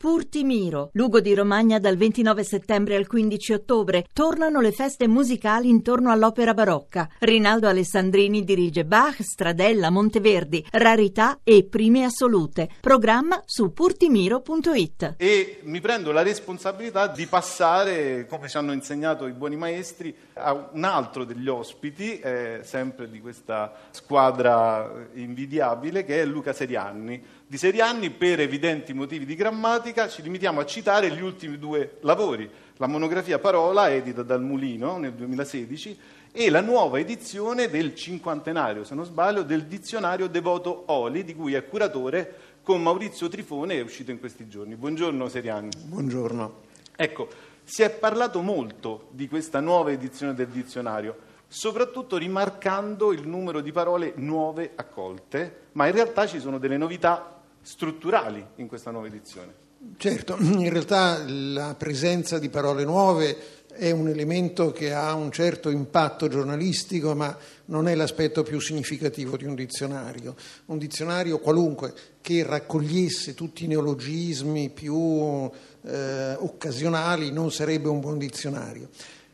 Purtimiro, Lugo di Romagna dal 29 settembre al 15 ottobre. Tornano le feste musicali intorno all'opera barocca. Rinaldo Alessandrini dirige Bach, Stradella, Monteverdi, Rarità e Prime Assolute. Programma su purtimiro.it. E mi prendo la responsabilità di passare, come ci hanno insegnato i buoni maestri, a un altro degli ospiti, eh, sempre di questa squadra invidiabile, che è Luca Serianni. Di Serianni, per evidenti motivi di grammatica, ci limitiamo a citare gli ultimi due lavori, la monografia Parola, edita dal Mulino nel 2016, e la nuova edizione del cinquantenario, se non sbaglio, del dizionario Devoto Oli, di cui è curatore con Maurizio Trifone, è uscito in questi giorni. Buongiorno Serianni. Buongiorno. Ecco, si è parlato molto di questa nuova edizione del dizionario, soprattutto rimarcando il numero di parole nuove accolte, ma in realtà ci sono delle novità strutturali in questa nuova edizione. Certo, in realtà la presenza di parole nuove è un elemento che ha un certo impatto giornalistico, ma non è l'aspetto più significativo di un dizionario. Un dizionario qualunque che raccogliesse tutti i neologismi più eh, occasionali non sarebbe un buon dizionario.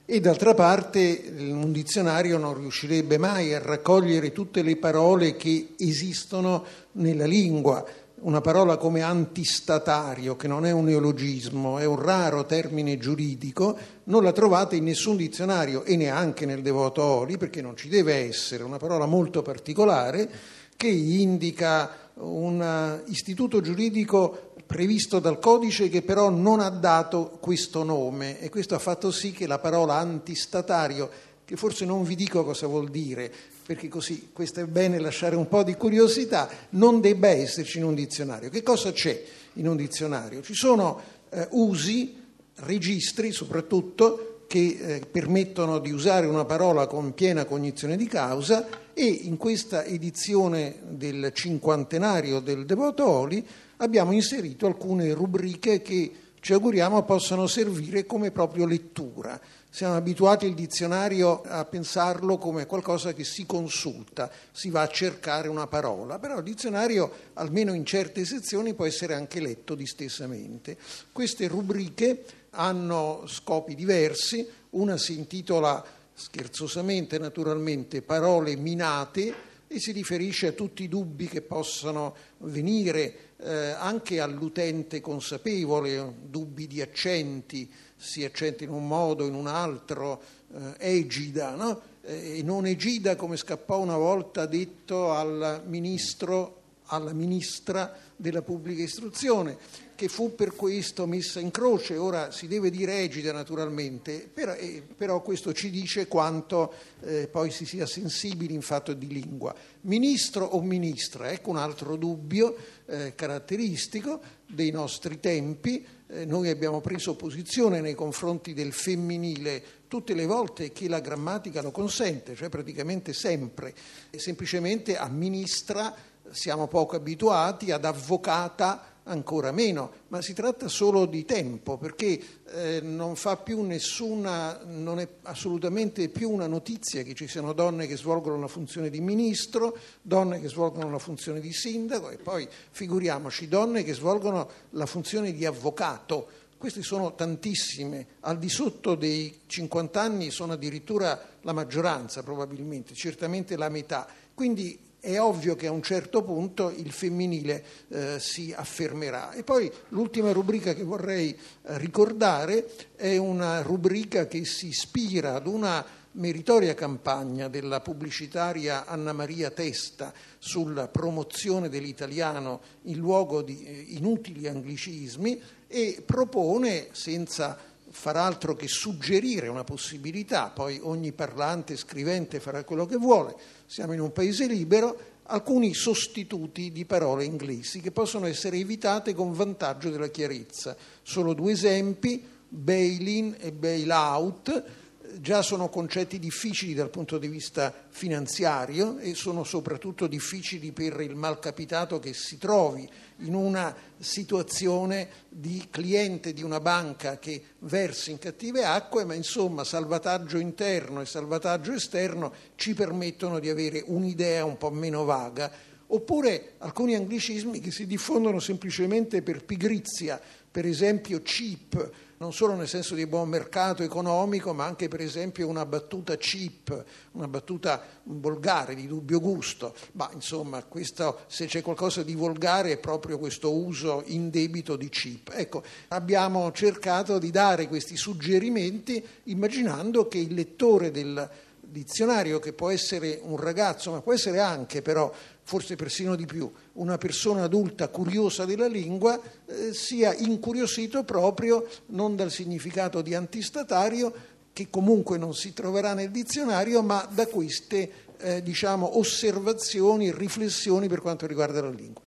E d'altra parte un dizionario non riuscirebbe mai a raccogliere tutte le parole che esistono nella lingua una parola come antistatario, che non è un neologismo, è un raro termine giuridico, non la trovate in nessun dizionario e neanche nel Devoto Oli, perché non ci deve essere, una parola molto particolare che indica un istituto giuridico previsto dal codice che però non ha dato questo nome. E questo ha fatto sì che la parola antistatario che forse non vi dico cosa vuol dire, perché così questo è bene lasciare un po' di curiosità, non debba esserci in un dizionario. Che cosa c'è in un dizionario? Ci sono eh, usi, registri soprattutto, che eh, permettono di usare una parola con piena cognizione di causa e in questa edizione del cinquantenario del Devoto Oli abbiamo inserito alcune rubriche che ci auguriamo possano servire come proprio lettura. Siamo abituati il dizionario a pensarlo come qualcosa che si consulta, si va a cercare una parola, però il dizionario, almeno in certe sezioni, può essere anche letto distesamente. Queste rubriche hanno scopi diversi, una si intitola scherzosamente naturalmente parole minate e si riferisce a tutti i dubbi che possano venire eh, anche all'utente consapevole, dubbi di accenti, si accetta in un modo, in un altro, eh, egida, no? e non egida come scappò una volta detto al ministro, alla ministra della pubblica istruzione, che fu per questo messa in croce, ora si deve dire egida naturalmente, però, eh, però questo ci dice quanto eh, poi si sia sensibili in fatto di lingua. Ministro o ministra, ecco un altro dubbio eh, caratteristico dei nostri tempi, eh, noi abbiamo preso posizione nei confronti del femminile tutte le volte che la grammatica lo consente, cioè praticamente sempre, semplicemente a ministra siamo poco abituati, ad avvocata ancora meno, ma si tratta solo di tempo perché eh, non fa più nessuna, non è assolutamente più una notizia che ci siano donne che svolgono la funzione di ministro, donne che svolgono la funzione di sindaco e poi figuriamoci donne che svolgono la funzione di avvocato. Queste sono tantissime, al di sotto dei 50 anni sono addirittura la maggioranza probabilmente, certamente la metà. Quindi è ovvio che a un certo punto il femminile eh, si affermerà. E poi l'ultima rubrica che vorrei eh, ricordare è una rubrica che si ispira ad una meritoria campagna della pubblicitaria Anna Maria Testa sulla promozione dell'italiano in luogo di eh, inutili anglicismi e propone, senza far altro che suggerire una possibilità, poi ogni parlante, scrivente farà quello che vuole, siamo in un paese libero, alcuni sostituti di parole inglesi che possono essere evitate con vantaggio della chiarezza. Solo due esempi, bail-in e bail-out, già sono concetti difficili dal punto di vista finanziario e sono soprattutto difficili per il malcapitato che si trovi in una situazione di cliente di una banca che versa in cattive acque, ma insomma salvataggio interno e salvataggio esterno ci permettono di avere un'idea un po' meno vaga. Oppure alcuni anglicismi che si diffondono semplicemente per pigrizia, per esempio cheap, non solo nel senso di buon mercato economico, ma anche per esempio una battuta cheap, una battuta volgare, di dubbio gusto. Ma insomma, questo, se c'è qualcosa di volgare è proprio questo uso indebito di cheap. Ecco, abbiamo cercato di dare questi suggerimenti immaginando che il lettore del dizionario, che può essere un ragazzo, ma può essere anche però forse persino di più, una persona adulta curiosa della lingua eh, sia incuriosito proprio non dal significato di antistatario, che comunque non si troverà nel dizionario, ma da queste eh, diciamo, osservazioni, riflessioni per quanto riguarda la lingua.